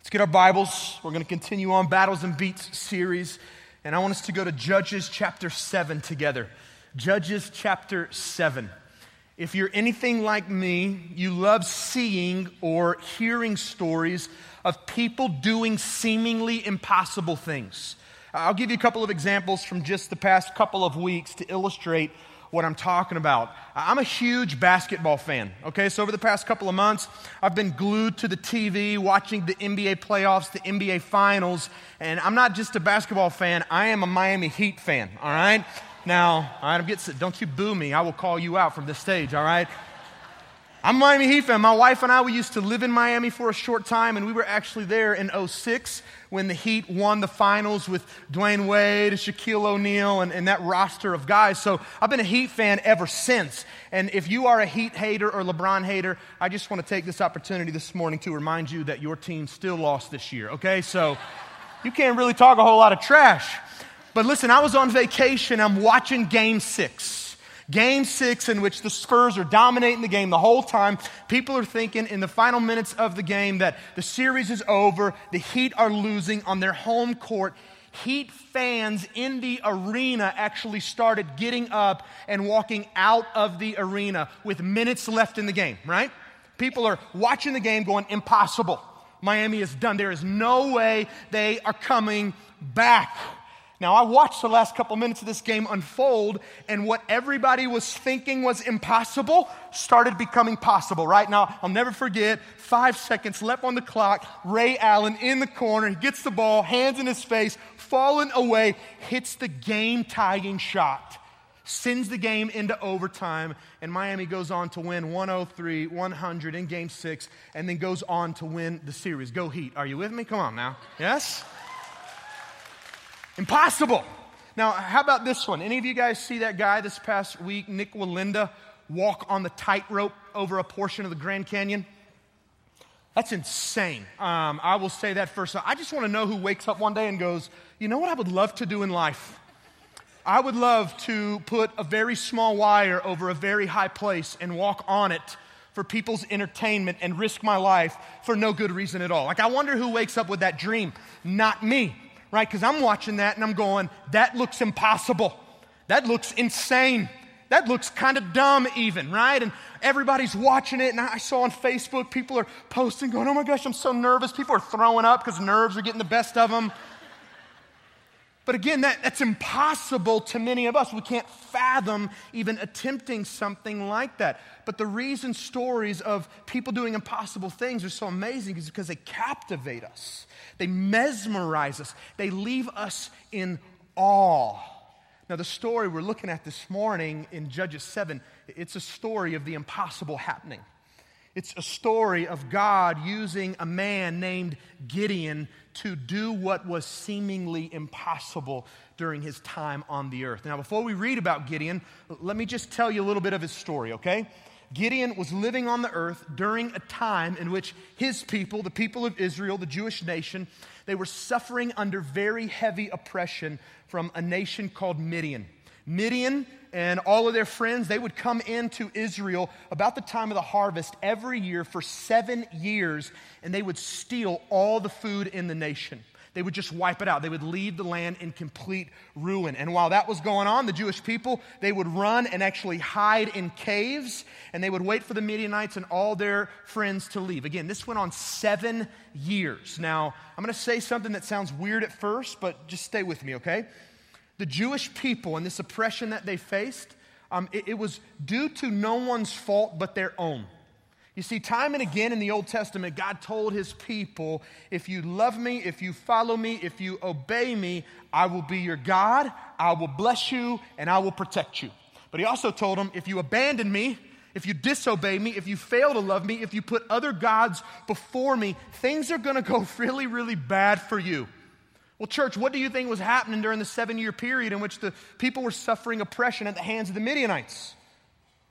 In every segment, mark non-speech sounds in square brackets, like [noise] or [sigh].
Let's get our Bibles. We're going to continue on Battles and Beats series. And I want us to go to Judges chapter 7 together. Judges chapter 7. If you're anything like me, you love seeing or hearing stories of people doing seemingly impossible things. I'll give you a couple of examples from just the past couple of weeks to illustrate what I'm talking about. I'm a huge basketball fan, okay? So over the past couple of months, I've been glued to the TV watching the NBA playoffs, the NBA finals, and I'm not just a basketball fan, I am a Miami Heat fan, all right? Now, all right, I'm getting, don't you boo me. I will call you out from this stage, all right? I'm Miami Heat fan. My wife and I, we used to live in Miami for a short time, and we were actually there in 06 when the Heat won the finals with Dwyane Wade, Shaquille O'Neal, and, and that roster of guys. So I've been a Heat fan ever since. And if you are a Heat hater or LeBron hater, I just want to take this opportunity this morning to remind you that your team still lost this year, okay? So you can't really talk a whole lot of trash. But listen, I was on vacation, I'm watching game six. Game six, in which the Spurs are dominating the game the whole time. People are thinking in the final minutes of the game that the series is over, the Heat are losing on their home court. Heat fans in the arena actually started getting up and walking out of the arena with minutes left in the game, right? People are watching the game going, impossible. Miami is done. There is no way they are coming back. Now, I watched the last couple minutes of this game unfold, and what everybody was thinking was impossible started becoming possible, right? Now, I'll never forget five seconds left on the clock. Ray Allen in the corner, he gets the ball, hands in his face, falling away, hits the game tying shot, sends the game into overtime, and Miami goes on to win 103 100 in game six, and then goes on to win the series. Go Heat. Are you with me? Come on now. Yes? Impossible. Now, how about this one? Any of you guys see that guy this past week, Nik Wallenda, walk on the tightrope over a portion of the Grand Canyon? That's insane. Um, I will say that first. I just want to know who wakes up one day and goes, you know what I would love to do in life? I would love to put a very small wire over a very high place and walk on it for people's entertainment and risk my life for no good reason at all. Like, I wonder who wakes up with that dream. Not me right? Because I'm watching that and I'm going, that looks impossible. That looks insane. That looks kind of dumb, even, right? And everybody's watching it. And I saw on Facebook, people are posting, going, oh my gosh, I'm so nervous. People are throwing up because nerves are getting the best of them. But again, that, that's impossible to many of us. We can't fathom even attempting something like that. But the reason stories of people doing impossible things are so amazing is because they captivate us. They mesmerize us, they leave us in awe. Now, the story we're looking at this morning in Judges 7, it's a story of the impossible happening. It's a story of God using a man named Gideon to do what was seemingly impossible during his time on the earth. Now, before we read about Gideon, let me just tell you a little bit of his story, okay? Gideon was living on the earth during a time in which his people, the people of Israel, the Jewish nation, they were suffering under very heavy oppression from a nation called Midian. Midian and all of their friends, they would come into Israel about the time of the harvest every year for seven years, and they would steal all the food in the nation. They would just wipe it out. They would leave the land in complete ruin. And while that was going on, the Jewish people, they would run and actually hide in caves, and they would wait for the Midianites and all their friends to leave. Again, this went on seven years. Now, I'm going to say something that sounds weird at first, but just stay with me, okay? The Jewish people and this oppression that they faced, um, it, it was due to no one's fault but their own. You see, time and again in the Old Testament, God told his people, if you love me, if you follow me, if you obey me, I will be your God, I will bless you, and I will protect you. But he also told them, if you abandon me, if you disobey me, if you fail to love me, if you put other gods before me, things are going to go [laughs] really, really bad for you. Well, church, what do you think was happening during the seven year period in which the people were suffering oppression at the hands of the Midianites?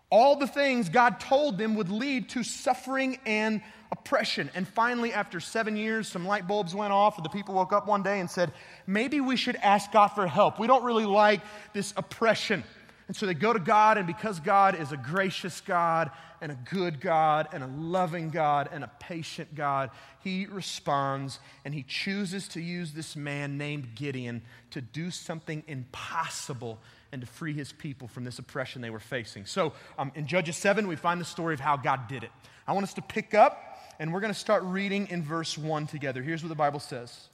All the things God told them would lead to suffering and oppression. And finally, after seven years, some light bulbs went off, and the people woke up one day and said, Maybe we should ask God for help. We don't really like this oppression. And so they go to God, and because God is a gracious God and a good God and a loving God and a patient God, he responds and he chooses to use this man named Gideon to do something impossible and to free his people from this oppression they were facing. So um, in Judges 7, we find the story of how God did it. I want us to pick up, and we're going to start reading in verse 1 together. Here's what the Bible says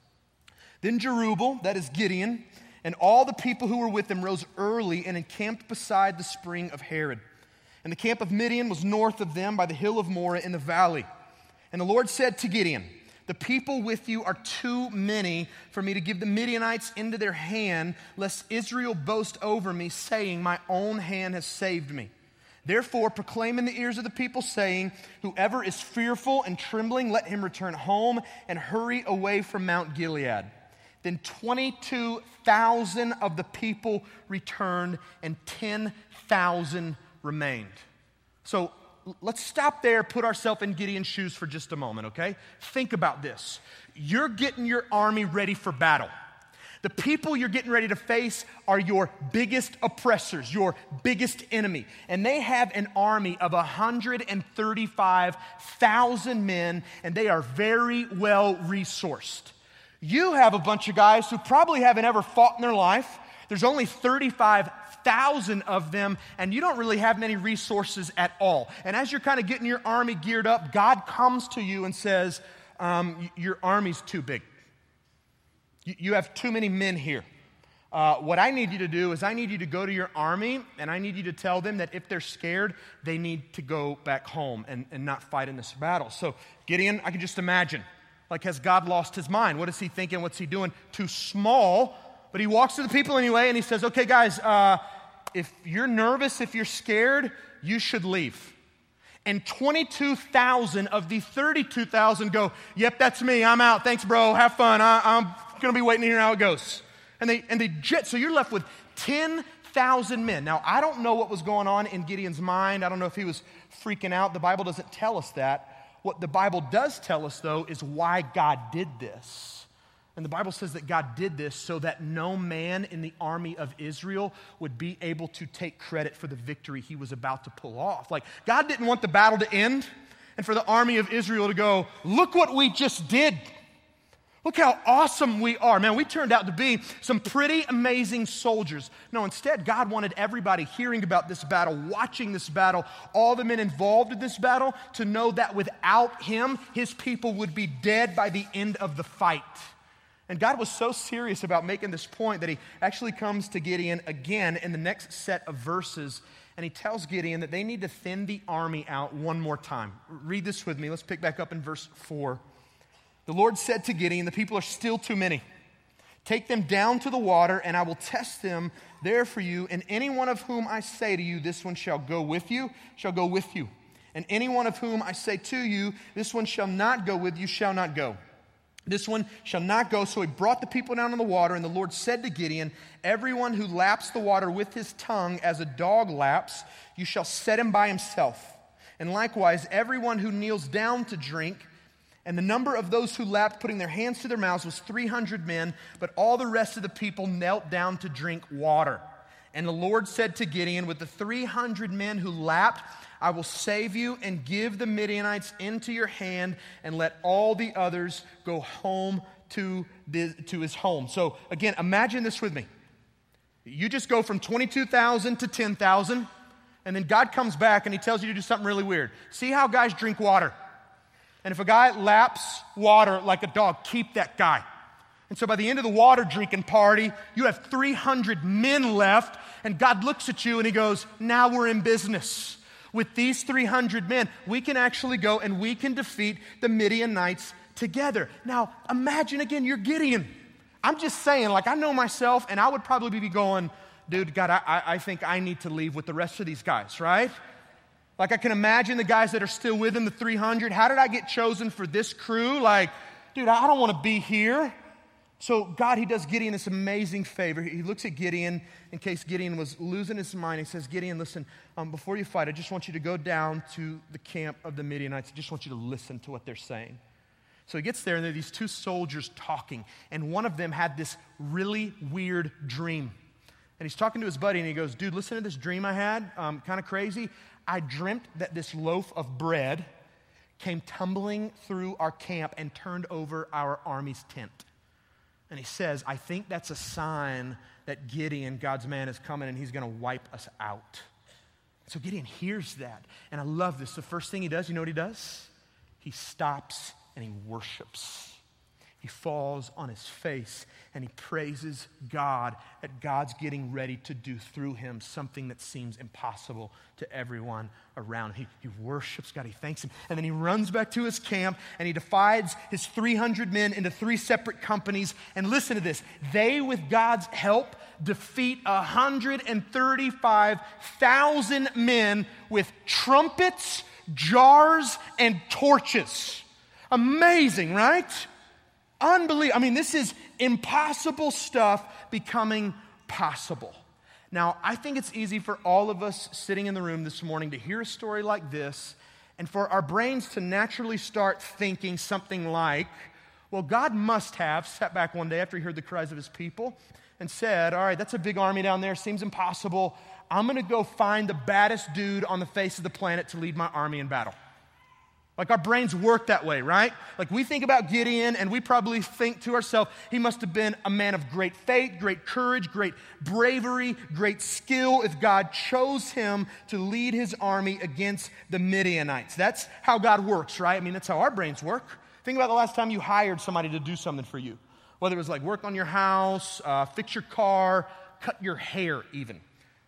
Then Jerubbaal, that is Gideon, and all the people who were with him rose early and encamped beside the spring of Harod. And the camp of Midian was north of them by the hill of Moreh in the valley. And the Lord said to Gideon, The people with you are too many for me to give the Midianites into their hand, lest Israel boast over me, saying, My own hand has saved me. Therefore, proclaim in the ears of the people, saying, Whoever is fearful and trembling, let him return home and hurry away from Mount Gilead. Then 22,000 of the people returned, and 10,000 remained. So let's stop there, put ourselves in Gideon's shoes for just a moment, okay? Think about this. You're getting your army ready for battle. The people you're getting ready to face are your biggest oppressors, your biggest enemy. And they have an army of 135,000 men, and they are very well resourced. You have a bunch of guys who probably haven't ever fought in their life. There's only 35,000 of them, and you don't really have many resources at all. And as you're kind of getting your army geared up, God comes to you and says, um, Your army's too big. You, you have too many men here. Uh, what I need you to do is, I need you to go to your army and I need you to tell them that if they're scared, they need to go back home and, and not fight in this battle. So, Gideon, I can just imagine like, has God lost his mind? What is he thinking? What's he doing? Too small. But he walks to the people anyway and he says, Okay, guys, uh, if you're nervous, if you're scared, you should leave. And 22,000 of the 32,000 go, Yep, that's me. I'm out. Thanks, bro. Have fun. I, am going to be waiting to hear how it goes. And they, and they jet. So you're left with 10,000 men. Now, I don't know what was going on in Gideon's mind. I don't know if he was freaking out. The Bible doesn't tell us that. What the Bible does tell us, though, is why God did this. And the Bible says that God did this so that no man in the army of Israel would be able to take credit for the victory he was about to pull off. Like, God didn't want the battle to end and for the army of Israel to go, look what we just did. Look how awesome we are. Man, we turned out to be some pretty amazing soldiers. No, instead, God wanted everybody hearing about this battle, watching this battle, all the men involved in this battle, to know that without Him, His people would be dead by the end of the fight. And God was so serious about making this point that He actually comes to Gideon again in the next set of verses. And he tells Gideon that they need to thin the army out one more time. Read this with me. Let's pick back up in verse 4. The Lord said to Gideon, The people are still too many. Take them down to the water, and I will test them there for you. And any one of whom I say to you, This one shall go with you, shall go with you. And any one of whom I say to you, This one shall not go with you, shall not go. This one shall not go. So he brought the people down to the water, and the Lord said to Gideon, Everyone who laps the water with his tongue as a dog laps, you shall set him by himself. And likewise, everyone who kneels down to drink, and the number of those who lapped, putting their hands to their mouths, was 300 men, but all the rest of the people knelt down to drink water. And the Lord said to Gideon, With the 300 men who lapped, I will save you and give the Midianites into your hand, and let all the others go home to, the, to his home. So, again, imagine this with me. You just go from 22,000 to 10,000, and then God comes back and he tells you to do something really weird. See how guys drink water? And if a guy laps water like a dog, keep that guy. And so by the end of the water drinking party, you have 300 men left, and God looks at you and he goes, Now we're in business. With these 300 men, we can actually go and we can defeat the Midianites together. Now, imagine again, you're Gideon. I'm just saying, like, I know myself, and I would probably be going, Dude, God, I, I think I need to leave with the rest of these guys, right? Like, I can imagine the guys that are still with him, the 300. How did I get chosen for this crew? Like, dude, I don't want to be here. So, God, He does Gideon this amazing favor. He looks at Gideon in case Gideon was losing his mind. He says, Gideon, listen, um, before you fight, I just want you to go down to the camp of the Midianites. I just want you to listen to what they're saying. So he gets there, and there are these two soldiers talking, and one of them had this really weird dream. And he's talking to his buddy and he goes, Dude, listen to this dream I had. Um, kind of crazy. I dreamt that this loaf of bread came tumbling through our camp and turned over our army's tent. And he says, I think that's a sign that Gideon, God's man, is coming and he's going to wipe us out. So Gideon hears that. And I love this. The first thing he does, you know what he does? He stops and he worships. He falls on his face and he praises God at God's getting ready to do through him something that seems impossible to everyone around him. He, he worships God, he thanks him, and then he runs back to his camp and he divides his 300 men into three separate companies. And listen to this they, with God's help, defeat 135,000 men with trumpets, jars, and torches. Amazing, right? Unbelievable. I mean, this is impossible stuff becoming possible. Now, I think it's easy for all of us sitting in the room this morning to hear a story like this and for our brains to naturally start thinking something like, well, God must have sat back one day after he heard the cries of his people and said, All right, that's a big army down there, seems impossible. I'm going to go find the baddest dude on the face of the planet to lead my army in battle. Like our brains work that way, right? Like we think about Gideon and we probably think to ourselves, he must have been a man of great faith, great courage, great bravery, great skill if God chose him to lead his army against the Midianites. That's how God works, right? I mean, that's how our brains work. Think about the last time you hired somebody to do something for you, whether it was like work on your house, uh, fix your car, cut your hair, even.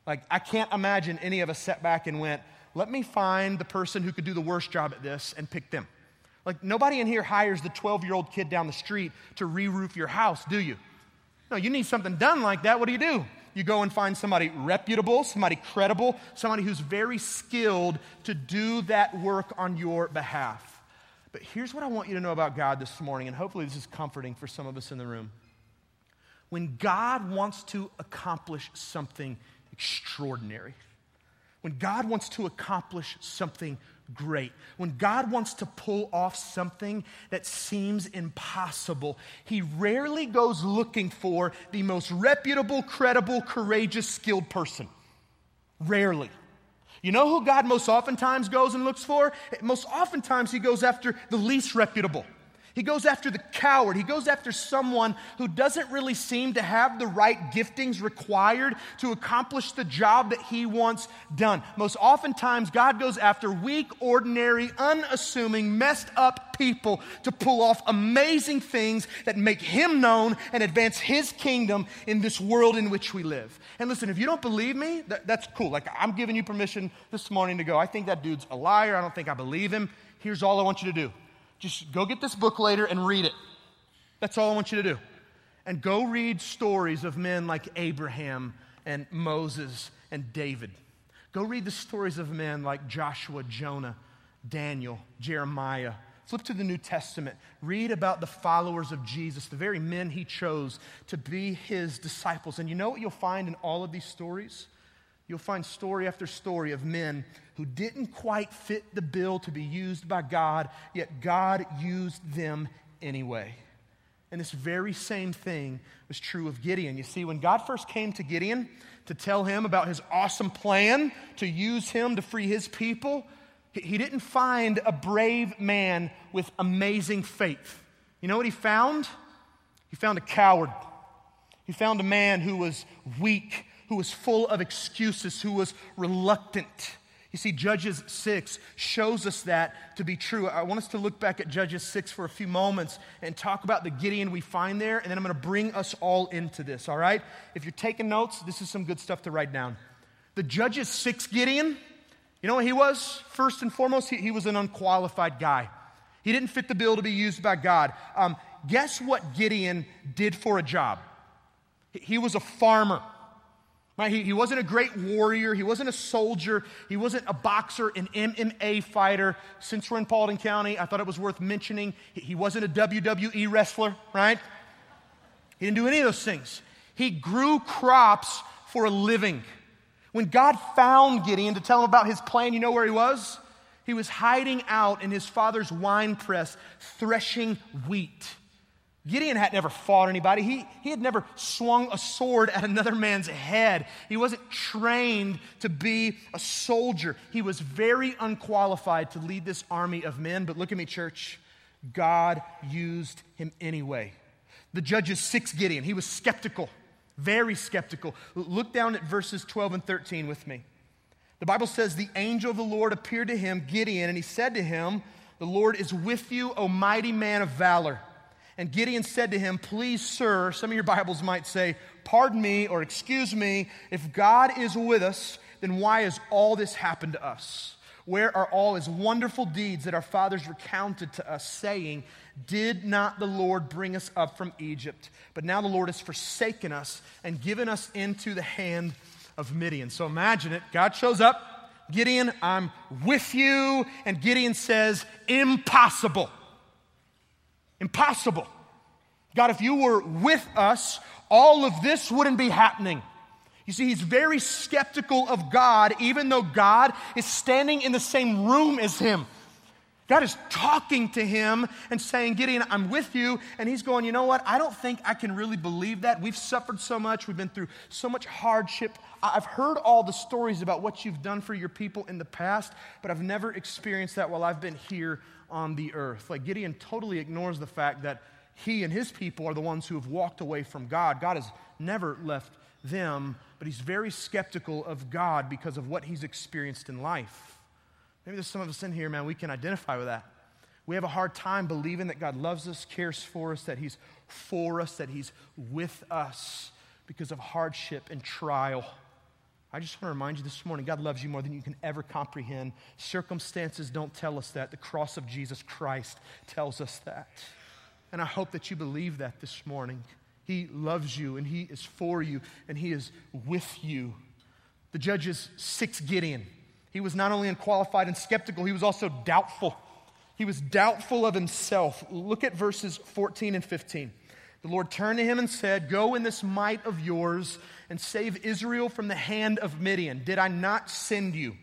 Like, I can't imagine any of us sat back and went, let me find the person who could do the worst job at this and pick them. Like, nobody in here hires the 12 year old kid down the street to re roof your house, do you? No, you need something done like that. What do you do? You go and find somebody reputable, somebody credible, somebody who's very skilled to do that work on your behalf. But here's what I want you to know about God this morning, and hopefully this is comforting for some of us in the room. When God wants to accomplish something extraordinary, when God wants to accomplish something great, when God wants to pull off something that seems impossible, He rarely goes looking for the most reputable, credible, courageous, skilled person. Rarely. You know who God most oftentimes goes and looks for? Most oftentimes, He goes after the least reputable. He goes after the coward. He goes after someone who doesn't really seem to have the right giftings required to accomplish the job that he wants done. Most oftentimes, God goes after weak, ordinary, unassuming, messed up people to pull off amazing things that make him known and advance his kingdom in this world in which we live. And listen, if you don't believe me, that, that's cool. Like, I'm giving you permission this morning to go, I think that dude's a liar. I don't think I believe him. Here's all I want you to do just go get this book later and read it. That's all I want you to do. And go read stories of men like Abraham and Moses and David. Go read the stories of men like Joshua, Jonah, Daniel, Jeremiah. Flip to the New Testament. Read about the followers of Jesus, the very men he chose to be his disciples. And you know what you'll find in all of these stories? You'll find story after story of men who didn't quite fit the bill to be used by God, yet God used them anyway. And this very same thing was true of Gideon. You see, when God first came to Gideon to tell him about his awesome plan to use him to free his people, he didn't find a brave man with amazing faith. You know what he found? He found a coward. He found a man who was weak who was full of excuses, who was reluctant. You see, Judges 6 shows us that to be true. I want us to look back at Judges 6 for a few moments and talk about the Gideon we find there, and then I'm going to bring us all into this, all right? If you're taking notes, this is some good stuff to write down. The Judges 6 Gideon, you know what he was? First and foremost, he, he was an unqualified guy. He didn't fit the bill to be used by God. Um, guess what Gideon did for a job? He was a farmer. Right? He, he wasn't a great warrior. He wasn't a soldier. He wasn't a boxer, an MMA fighter. Since we're in Paulding County, I thought it was worth mentioning. He, he wasn't a WWE wrestler, right? He didn't do any of those things. He grew crops for a living. When God found Gideon to tell him about his plan, you know where he was? He was hiding out in his father's wine press, threshing wheat. Gideon had never fought anybody. He, he had never swung a sword at another man's head. He wasn't trained to be a soldier. He was very unqualified to lead this army of men. But look at me, church. God used him anyway. The judges 6 Gideon. He was skeptical, very skeptical. Look down at verses 12 and 13 with me. The Bible says, The angel of the Lord appeared to him, Gideon, and he said to him, The Lord is with you, O mighty man of valor. And Gideon said to him, Please, sir, some of your Bibles might say, Pardon me or excuse me, if God is with us, then why has all this happened to us? Where are all his wonderful deeds that our fathers recounted to us, saying, Did not the Lord bring us up from Egypt? But now the Lord has forsaken us and given us into the hand of Midian. So imagine it. God shows up. Gideon, I'm with you. And Gideon says, Impossible. Impossible. God, if you were with us, all of this wouldn't be happening. You see, he's very skeptical of God, even though God is standing in the same room as him. God is talking to him and saying, Gideon, I'm with you. And he's going, You know what? I don't think I can really believe that. We've suffered so much. We've been through so much hardship. I've heard all the stories about what you've done for your people in the past, but I've never experienced that while I've been here on the earth. Like Gideon totally ignores the fact that he and his people are the ones who have walked away from God. God has never left them, but he's very skeptical of God because of what he's experienced in life. Maybe there's some of us in here, man, we can identify with that. We have a hard time believing that God loves us, cares for us, that he's for us, that he's with us because of hardship and trial. I just want to remind you this morning God loves you more than you can ever comprehend. Circumstances don't tell us that. The cross of Jesus Christ tells us that. And I hope that you believe that this morning. He loves you and He is for you and He is with you. The judges 6 Gideon. He was not only unqualified and skeptical, he was also doubtful. He was doubtful of himself. Look at verses 14 and 15. The Lord turned to him and said, Go in this might of yours and save Israel from the hand of Midian. Did I not send you?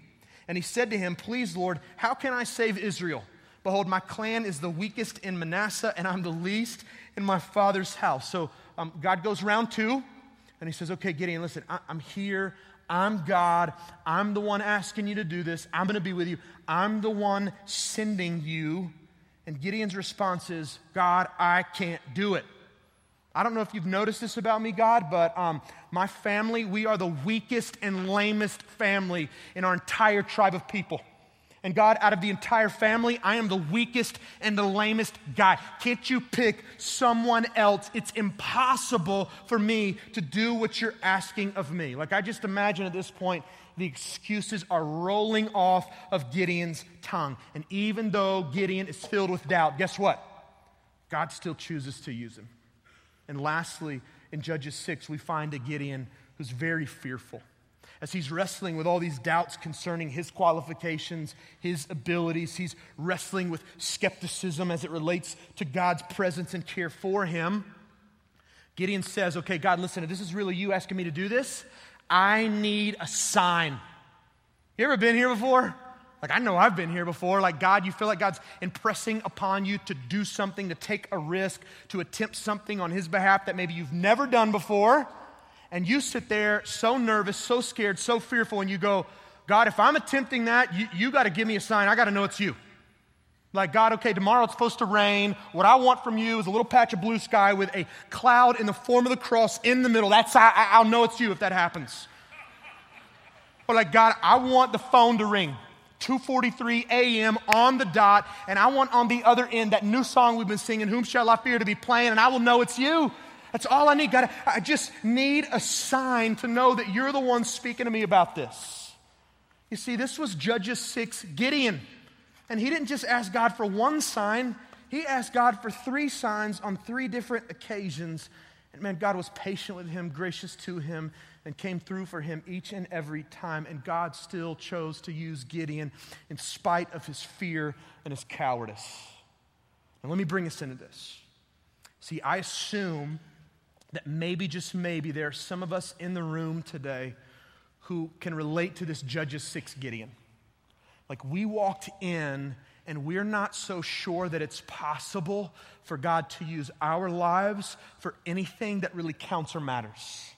And he said to him, Please, Lord, how can I save Israel? Behold, my clan is the weakest in Manasseh, and I'm the least in my father's house. So um, God goes round two, and he says, Okay, Gideon, listen, I- I'm here. I'm God. I'm the one asking you to do this. I'm going to be with you. I'm the one sending you. And Gideon's response is, God, I can't do it. I don't know if you've noticed this about me, God, but um, my family, we are the weakest and lamest family in our entire tribe of people. And God, out of the entire family, I am the weakest and the lamest guy. Can't you pick someone else? It's impossible for me to do what you're asking of me. Like, I just imagine at this point, the excuses are rolling off of Gideon's tongue. And even though Gideon is filled with doubt, guess what? God still chooses to use him. And lastly, in Judges 6, we find a Gideon who's very fearful. As he's wrestling with all these doubts concerning his qualifications, his abilities, he's wrestling with skepticism as it relates to God's presence and care for him. Gideon says, Okay, God, listen, if this is really you asking me to do this, I need a sign. You ever been here before? Like, I know I've been here before. Like, God, you feel like God's impressing upon you to do something, to take a risk, to attempt something on His behalf that maybe you've never done before. And you sit there so nervous, so scared, so fearful, and you go, God, if I'm attempting that, you, you got to give me a sign. I got to know it's you. Like, God, okay, tomorrow it's supposed to rain. What I want from you is a little patch of blue sky with a cloud in the form of the cross in the middle. That's I, I'll know it's you if that happens. Or like, God, I want the phone to ring. 2:43 a.m. on the dot, and I want on the other end that new song we've been singing, "Whom Shall I Fear," to be playing, and I will know it's you. That's all I need. God, I just need a sign to know that you're the one speaking to me about this. You see, this was Judges 6 Gideon. And he didn't just ask God for one sign, he asked God for three signs on three different occasions. And man, God was patient with him, gracious to him, and came through for him each and every time. And God still chose to use Gideon in spite of his fear and his cowardice. And let me bring us into this. See, I assume that maybe, just maybe, there are some of us in the room today who can relate to this Judges 6 Gideon. Like we walked in and we're not so sure that it's possible for God to use our lives for anything that really counts or matters.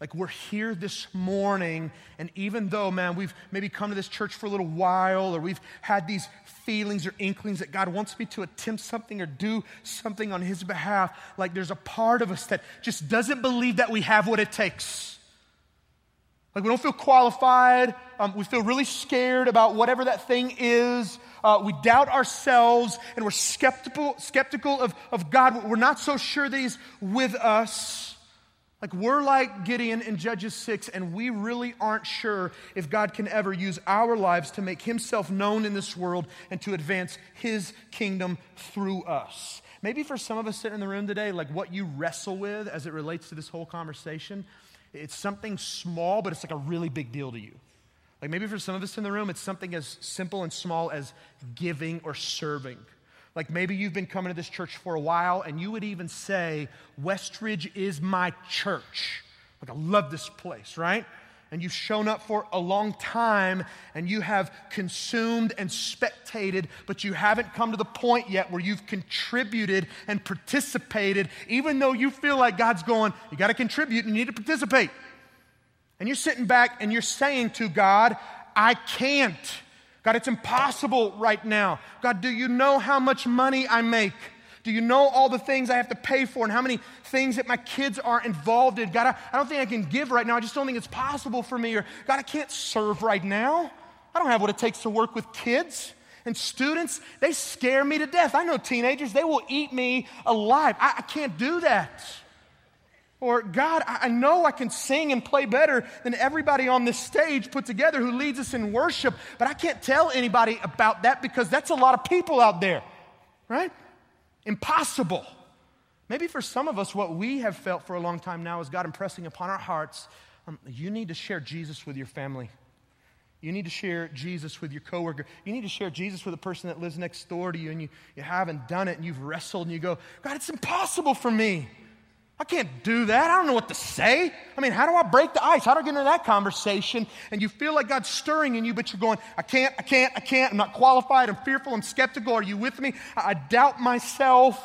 Like we're here this morning, and even though, man, we've maybe come to this church for a little while, or we've had these feelings or inklings that God wants me to attempt something or do something on His behalf, like there's a part of us that just doesn't believe that we have what it takes. Like we don't feel qualified. Um, we feel really scared about whatever that thing is. Uh, we doubt ourselves and we're skeptical, skeptical of, of God. We're not so sure that He's with us. Like we're like Gideon in Judges 6, and we really aren't sure if God can ever use our lives to make himself known in this world and to advance his kingdom through us. Maybe for some of us sitting in the room today, like what you wrestle with as it relates to this whole conversation, it's something small, but it's like a really big deal to you. Like maybe for some of us in the room, it's something as simple and small as giving or serving. Like maybe you've been coming to this church for a while and you would even say, Westridge is my church. Like, I love this place, right? And you've shown up for a long time and you have consumed and spectated, but you haven't come to the point yet where you've contributed and participated, even though you feel like God's going, you got to contribute and you need to participate. And you're sitting back and you're saying to God, I can't. God, it's impossible right now. God, do you know how much money I make? Do you know all the things I have to pay for and how many things that my kids are involved in? God, I, I don't think I can give right now. I just don't think it's possible for me. Or, God, I can't serve right now. I don't have what it takes to work with kids and students. They scare me to death. I know teenagers, they will eat me alive. I, I can't do that. Or, God, I know I can sing and play better than everybody on this stage put together who leads us in worship, but I can't tell anybody about that because that's a lot of people out there, right? Impossible. Maybe for some of us, what we have felt for a long time now is God impressing upon our hearts um, you need to share Jesus with your family. You need to share Jesus with your coworker. You need to share Jesus with the person that lives next door to you, and you, you haven't done it, and you've wrestled, and you go, God, it's impossible for me. I can't do that. I don't know what to say. I mean, how do I break the ice? How do I get into that conversation? And you feel like God's stirring in you, but you're going, I can't, I can't, I can't. I'm not qualified. I'm fearful. I'm skeptical. Are you with me? I, doubt myself.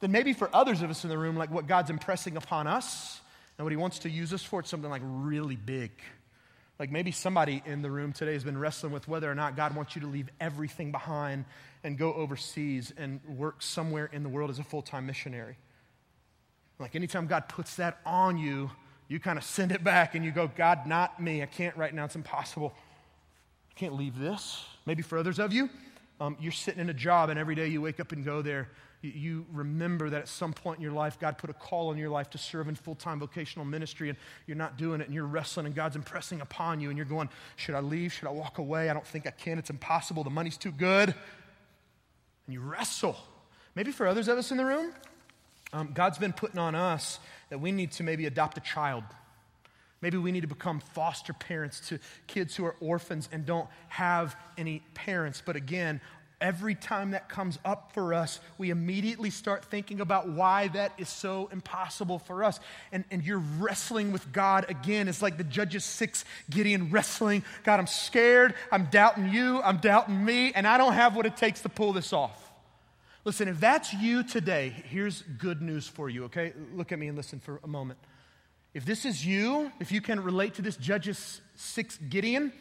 Then maybe for others of us in the room, like what God's impressing upon us and what He wants to use us for, it's something like really big. Like maybe somebody in the room today has been wrestling with whether or not God wants you to leave everything behind and go overseas and work somewhere in the world as a full time missionary. Like anytime God puts that on you, you kind of send it back and you go, God, not me. I can't right now. It's impossible. I can't leave this. Maybe for others of you, um, you're sitting in a job and every day you wake up and go there. You, you remember that at some point in your life, God put a call in your life to serve in full time vocational ministry and you're not doing it and you're wrestling and God's impressing upon you and you're going, Should I leave? Should I walk away? I don't think I can. It's impossible. The money's too good. And you wrestle. Maybe for others of us in the room, um, God's been putting on us that we need to maybe adopt a child. Maybe we need to become foster parents to kids who are orphans and don't have any parents. But again, every time that comes up for us, we immediately start thinking about why that is so impossible for us. And, and you're wrestling with God again. It's like the Judges 6 Gideon wrestling. God, I'm scared. I'm doubting you. I'm doubting me. And I don't have what it takes to pull this off. Listen, if that's you today, here's good news for you, okay? Look at me and listen for a moment. If this is you, if you can relate to this Judges 6 Gideon,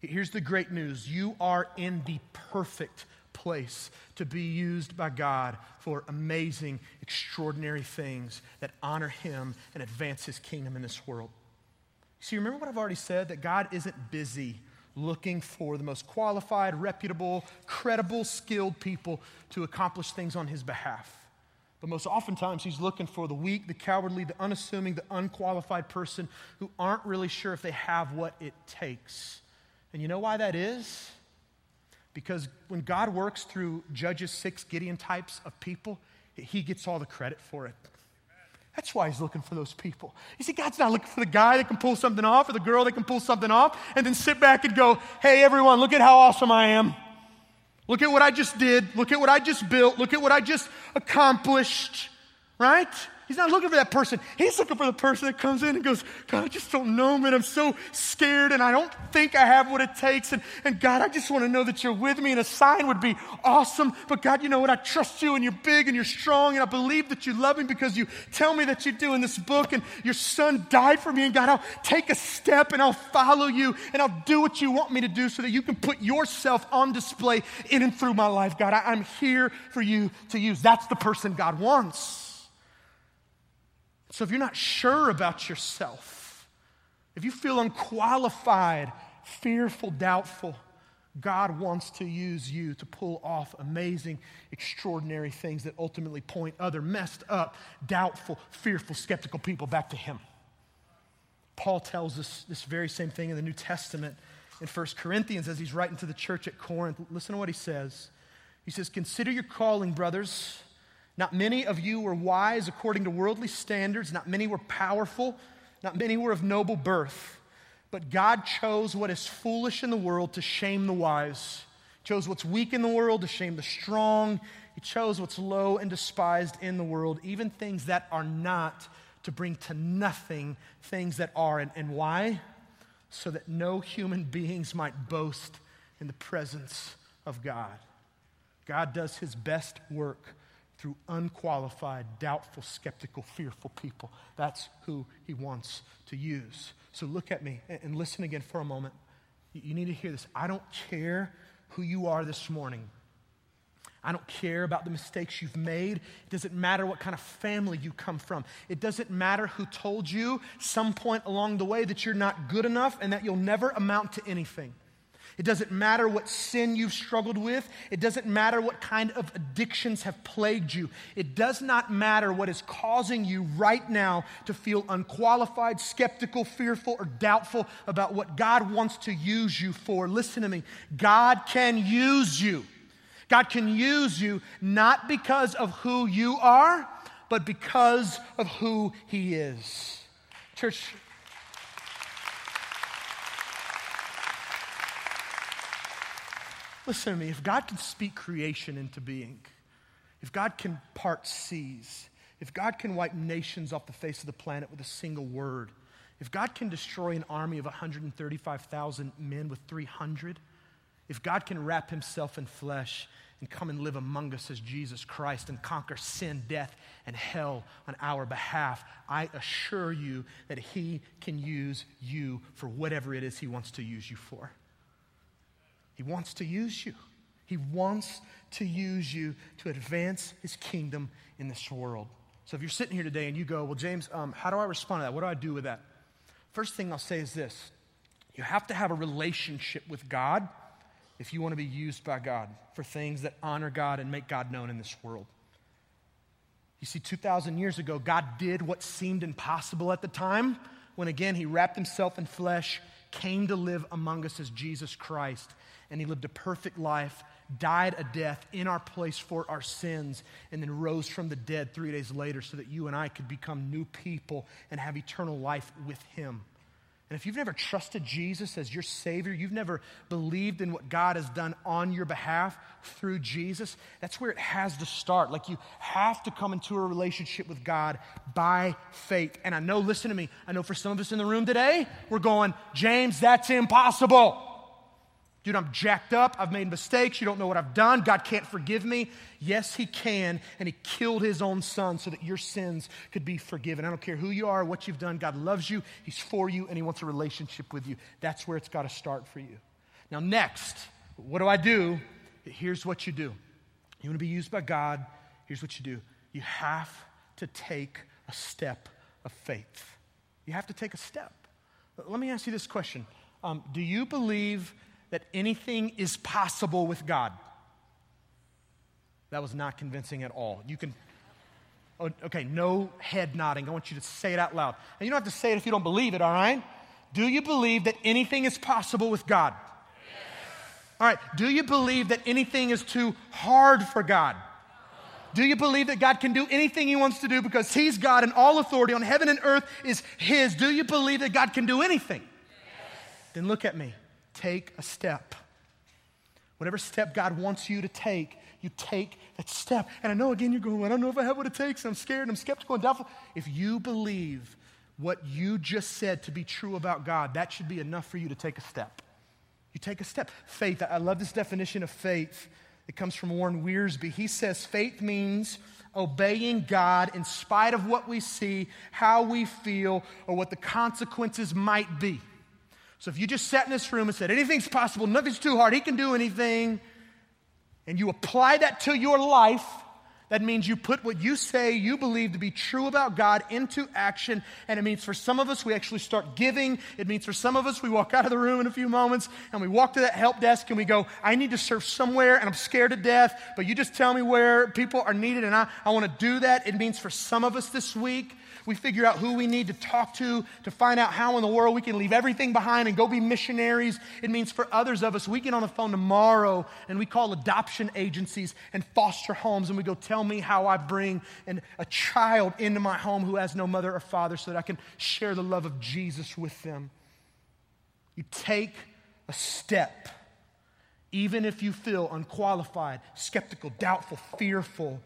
here's the great news. You are in the perfect place to be used by God for amazing, extraordinary things that honor Him and advance His kingdom in this world. See, remember what I've already said that God isn't busy looking for the most qualified, reputable, credible, skilled people to accomplish things on his behalf. But most oftentimes, he's looking for the weak, the cowardly, the unassuming, the unqualified person who aren't really sure if they have what it takes. And you know why that is? Because when God works through Judges 6 Gideon types of people, he gets all the credit for it. That's why he's looking for those people. You see, God's not looking for the guy that can pull something off or the girl that can pull something off and then sit back and go, hey, everyone, look at how awesome I am. Look at what I just did. Look at what I just built. Look at what I just accomplished. Right? He's not looking for that person. He's looking for the person that comes in and goes, God, I just don't know, man. I'm so scared and I don't think I have what it takes. And, and God, I just want to know that you're with me and a sign would be awesome. But God, you know what? I trust you and you're big and you're strong and I believe that you love me because you tell me that you do in this book and your son died for me. And God, I'll take a step and I'll follow you and I'll do what you want me to do so that you can put yourself on display in and through my life. God, I, I'm here for you to use. That's the person God wants. So if you're not sure about yourself, if you feel unqualified, fearful, doubtful, God wants to use you to pull off amazing, extraordinary things that ultimately point other messed up, doubtful, fearful, skeptical people back to Him. Paul tells us this very same thing in the New Testament in 1 Corinthians as he's writing to the church at Corinth. Listen to what he says. He says, Consider your calling, brothers. Not many of you were wise according to worldly standards. Not many were powerful. Not many were of noble birth. But God chose what is foolish in the world to shame the wise. He chose what's weak in the world to shame the strong. He chose what's low and despised in the world, even things that are not, to bring to nothing things that are. And, and why? So that no human [laughs] beings might boast in the presence of God. God does his best work through unqualified, doubtful, skeptical, fearful people. That's who he wants to use. So look at me and listen again for a moment. You need to hear this. I don't care who you are this morning. I don't care about the mistakes you've made. It doesn't matter what kind of family you come from. It doesn't matter who told you some point along the way that you're not good enough and that you'll never amount to anything. It doesn't matter what sin you've struggled with. It doesn't matter what kind of addictions have plagued you. It does not matter what is causing you right now to feel unqualified, skeptical, fearful, or doubtful about what God wants to use you for. Listen to me. God can use you. God can use you not because of who you are, but because of who He is. Church, Listen to me. If God can speak creation into being, if God can part seas, if God can wipe nations off the face of the planet with a single word, if God can destroy an army of 135,000 men with 300, if God can wrap himself in flesh and come and live among us as Jesus Christ and conquer sin, death, and hell on our behalf, I assure you that he can use you for whatever it is he wants to use you for. He wants to use you. He wants to use you to advance his kingdom in this world. So if you're sitting here today and you go, Well, James, um, how do I respond to that? What do I do with that? First thing I'll say is this you have to have a relationship with God if you want to be used by God for things that honor God and make God known in this world. You see, 2,000 years ago, God did what seemed impossible at the time when, again, He wrapped Himself in flesh, came to live among us as Jesus Christ and he lived a perfect life, died a death in our place for our sins, and then rose from the dead three days later so that you and I could become new people and have eternal life with him. And if you've never trusted Jesus as your Savior, you've never believed in what God has done on your behalf through Jesus, that's where it has to start. Like you have to come into a relationship with God by faith. And I know, listen to me, I know for some of us in the room today, we're going, James, that's impossible. Dude, I'm jacked up. I've made mistakes. You don't know what I've done. God can't forgive me. Yes, He can. And He killed His own Son so that your sins could be forgiven. I don't care who you are, what you've done. God loves you. He's for you, and He wants a relationship with you. That's where it's got to start for you. Now, next, what do I do? Here's what you do. You want to be used by God? Here's what you do. You have to take a step of faith. You have to take a step. Let me ask you this question um, Do you believe that anything is possible with God. That was not convincing at all. You can, oh, okay, no head nodding. I want you to say it out loud. And you don't have to say it if you don't believe it, all right? Do you believe that anything is possible with God? Yes. All right, do you believe that anything is too hard for God? Do you believe that God can do anything He wants to do because He's God and all authority on heaven and earth is His? Do you believe that God can do anything? Yes. Then look at me take a step. Whatever step God wants you to take, you take that step. And I know, again, you're going, I don't know if I have what it takes. I'm scared. I'm skeptical and doubtful. If you believe what you just said to be true about God, that should be enough for you to take a step. You take a step. Faith, I love this definition of faith. It comes from Warren Wiersbe. He says faith means obeying God in spite of what we see, how we feel, or what the consequences might be. So if you just sat in this room and said, anything's possible, nothing's too hard, he can do anything, and you apply that to your life, that means you put what you say you believe to be true about God into action. And it means for some of us, we actually start giving. It means for some of us, we walk out of the room in a few moments and we walk to that help desk and we go, I need to serve somewhere and I'm scared to death, but you just tell me where people are needed and I, I want to do that. It means for some of us this week, we figure out who we need to talk to to find out how in the world we can leave everything behind and go be missionaries. It means for others of us, we get on the phone tomorrow and we call adoption agencies and foster homes and we go, Tell me how I bring an, a child into my home who has no mother or father so that I can share the love of Jesus with them. You take a step, even if you feel unqualified, skeptical, doubtful, fearful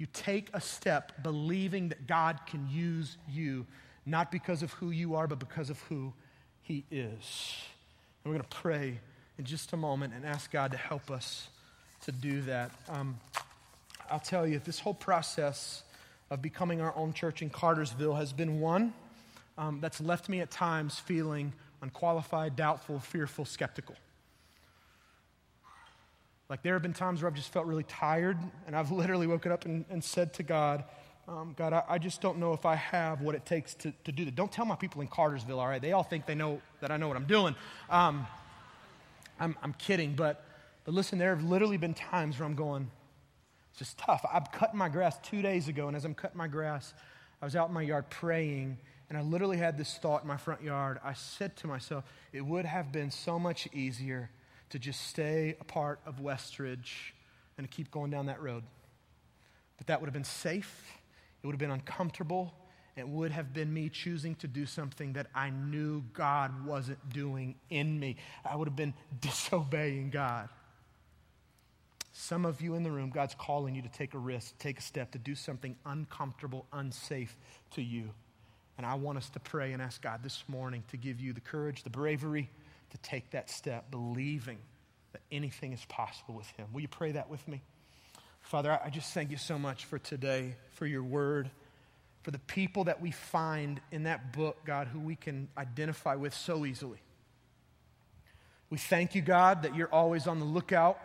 you take a step believing that God can use you, not because of who you are, but because of who He is. And we're going to pray in just a moment and ask God to help us to do that. Um, I'll tell you, this whole process of becoming our own church in Cartersville has been one um, that's left me at times feeling unqualified, doubtful, fearful, skeptical. Like there have been times where I've just felt really tired, and I've literally woken up and, and said to God, um, God, I, I, just don't know if I have what it takes to, to do that. Don't tell my people in Cartersville, all right? They all think they know that I know what I'm doing. Um, I'm, I'm kidding, but, but listen, there have literally been times where I'm going, it's just tough. I've cut my grass two days ago, and as I'm cutting my grass, I was out in my yard praying, and I literally had this thought in my front yard. I said to myself, it would have been so much easier to just stay a part of Westridge and to keep going down that road. But that would have been safe, it would have been uncomfortable, it would have been me choosing to do something that I knew God wasn't doing in me. I would have been [laughs] disobeying God. Some of you in the room, God's calling you to take a risk, take a step, to do something uncomfortable, unsafe to you. And I want us to pray and ask God this morning to give you the courage, the bravery, to take that step, believing that anything is possible with Him. Will you pray that with me? Father, I just thank you so much for today, for your word, for the people that we find in that book, God, who we can identify with so easily. We thank you, God, that you're always on the lookout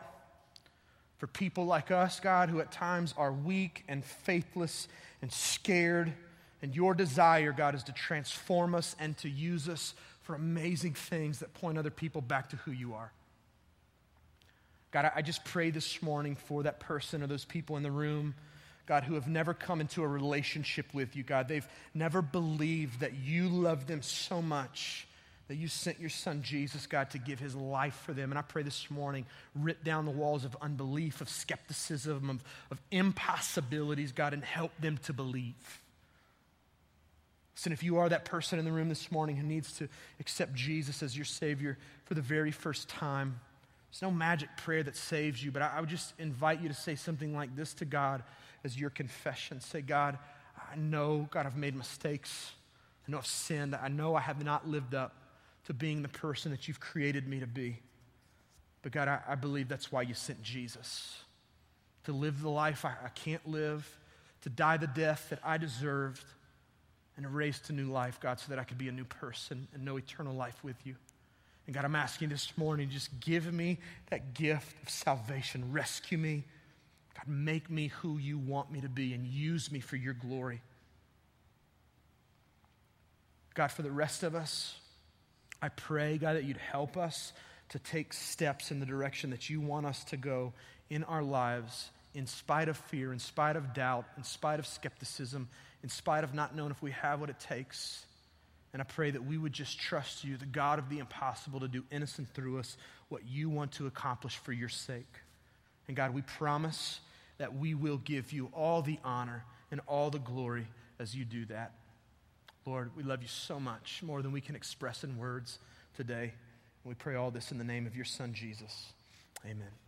for people like us, God, who at times are weak and faithless and scared. And your desire, God, is to transform us and to use us for amazing things that point other people back to who you are. God, I just pray this morning for that person or those people in the room, God, who have never come into a relationship with you, God. They've never believed that you love them so much that you sent your son Jesus, God, to give his life for them. And I pray this morning, rip down the walls of unbelief, of skepticism, of, of impossibilities, God, and help them to believe. Listen, if you are that person in the room this morning who needs to accept Jesus as your Savior for the very first time, there's no magic prayer that saves you, but I, I would just invite you to say something like this to God as your confession. Say, God, I know, God, I've made mistakes. I know I've sinned. I know I have not lived up to being the person that you've created me to be. But God, I, I believe that's why you sent Jesus to live the life I, I can't live, to die the death that I deserved and raised to new life, God, so that I could be a new person and know eternal life with you. And God, I'm asking this morning, just give me that gift of salvation. Rescue me. God, make me who you want me to be and use me for your glory. God, for the rest of us, I pray, God, that you'd help us to take steps in the direction that you want us to go in our lives, in spite of fear, in spite of doubt, in spite of skepticism, in spite of not knowing if we have what it takes. And I pray that we would just trust you, the God of the impossible, to do innocent through us what you want to accomplish for your sake. And God, we promise that we will give you all the honor and all the glory as you do that. Lord, we love you so much, more than we can express in words today. And we pray all this in the name of your Son, Jesus. Amen.